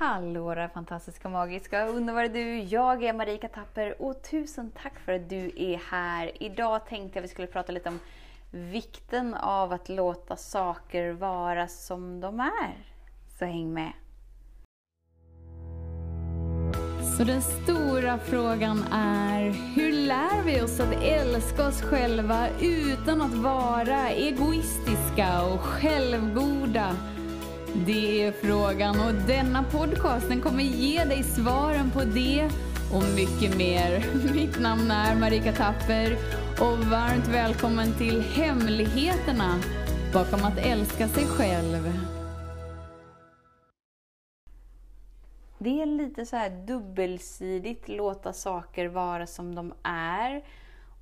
Hallå där fantastiska, magiska, underbara du! Jag är Marika Tapper och tusen tack för att du är här. Idag tänkte jag vi skulle prata lite om vikten av att låta saker vara som de är. Så häng med! Så den stora frågan är, hur lär vi oss att älska oss själva utan att vara egoistiska och självgoda? Det är frågan och denna podcast den kommer ge dig svaren på det och mycket mer. Mitt namn är Marika Tapper och varmt välkommen till Hemligheterna bakom att älska sig själv. Det är lite så här dubbelsidigt, låta saker vara som de är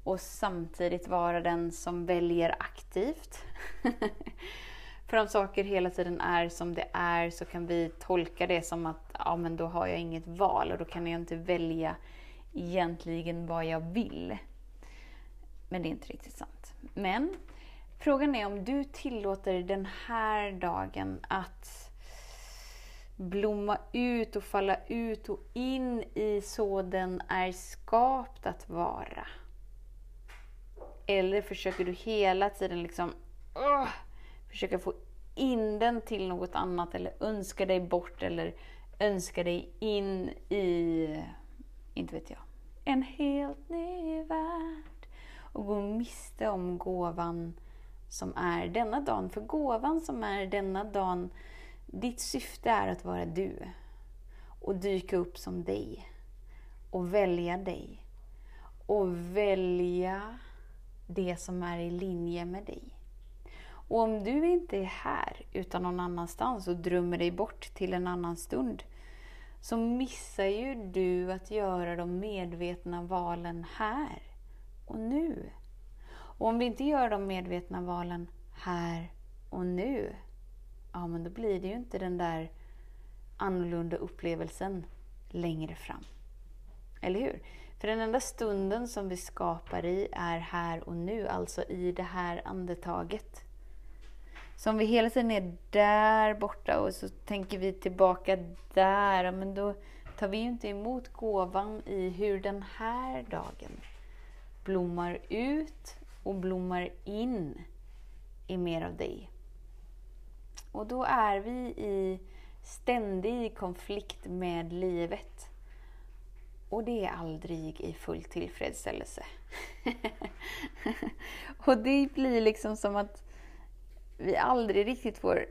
och samtidigt vara den som väljer aktivt. För om saker hela tiden är som det är så kan vi tolka det som att ja, men då har jag inget val och då kan jag inte välja egentligen vad jag vill. Men det är inte riktigt sant. Men frågan är om du tillåter den här dagen att blomma ut och falla ut och in i så den är skapt att vara. Eller försöker du hela tiden liksom uh, försöka få in den till något annat eller önska dig bort eller önska dig in i, inte vet jag, en helt ny värld och gå miste om gåvan som är denna dagen. För gåvan som är denna dagen, ditt syfte är att vara du och dyka upp som dig och välja dig och välja det som är i linje med dig. Och om du inte är här utan någon annanstans och drömmer dig bort till en annan stund så missar ju du att göra de medvetna valen här och nu. Och om vi inte gör de medvetna valen här och nu, ja men då blir det ju inte den där annorlunda upplevelsen längre fram. Eller hur? För den enda stunden som vi skapar i är här och nu, alltså i det här andetaget. Så om vi hela tiden är där borta och så tänker vi tillbaka där, men då tar vi ju inte emot gåvan i hur den här dagen blommar ut och blommar in i mer av dig. Och då är vi i ständig konflikt med livet. Och det är aldrig i full tillfredsställelse. och det blir liksom som att vi aldrig riktigt får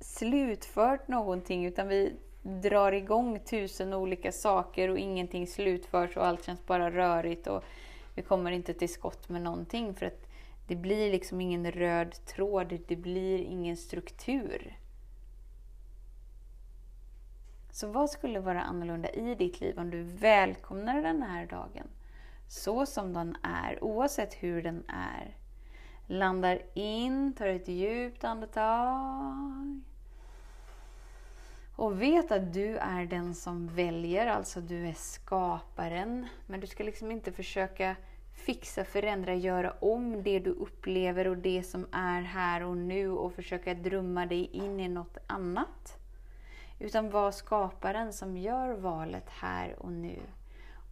slutfört någonting utan vi drar igång tusen olika saker och ingenting slutförs och allt känns bara rörigt och vi kommer inte till skott med någonting för att det blir liksom ingen röd tråd, det blir ingen struktur. Så vad skulle vara annorlunda i ditt liv om du välkomnar den här dagen så som den är, oavsett hur den är? Landar in, tar ett djupt andetag. Och vet att du är den som väljer, alltså du är skaparen. Men du ska liksom inte försöka fixa, förändra, göra om det du upplever och det som är här och nu och försöka drömma dig in i något annat. Utan var skaparen som gör valet här och nu.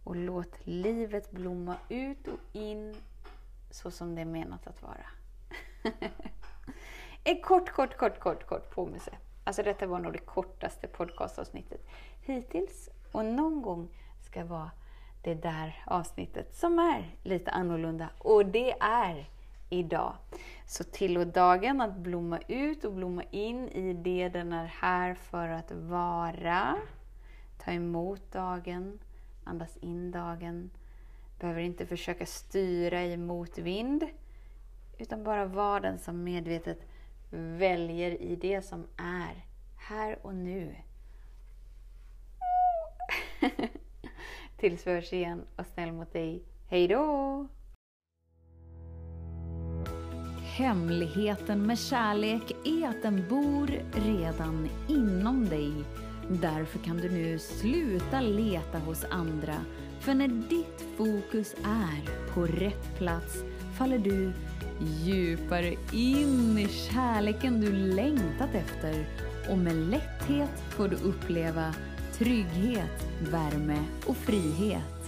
Och låt livet blomma ut och in så som det är menat att vara. en kort, kort, kort, kort, kort påminnelse. Alltså detta var nog det kortaste podcastavsnittet hittills. Och någon gång ska vara det där avsnittet som är lite annorlunda. Och det är idag. Så tillåt dagen att blomma ut och blomma in i det den är här för att vara. Ta emot dagen, andas in dagen. Behöver inte försöka styra i motvind, utan bara vara den som medvetet väljer i det som är här och nu. Tills vi hörs igen, var snäll mot dig. Hej då! Hemligheten med kärlek är att den bor redan inom dig. Därför kan du nu sluta leta hos andra. För när ditt fokus är på rätt plats faller du djupare in i kärleken du längtat efter och med lätthet får du uppleva trygghet, värme och frihet.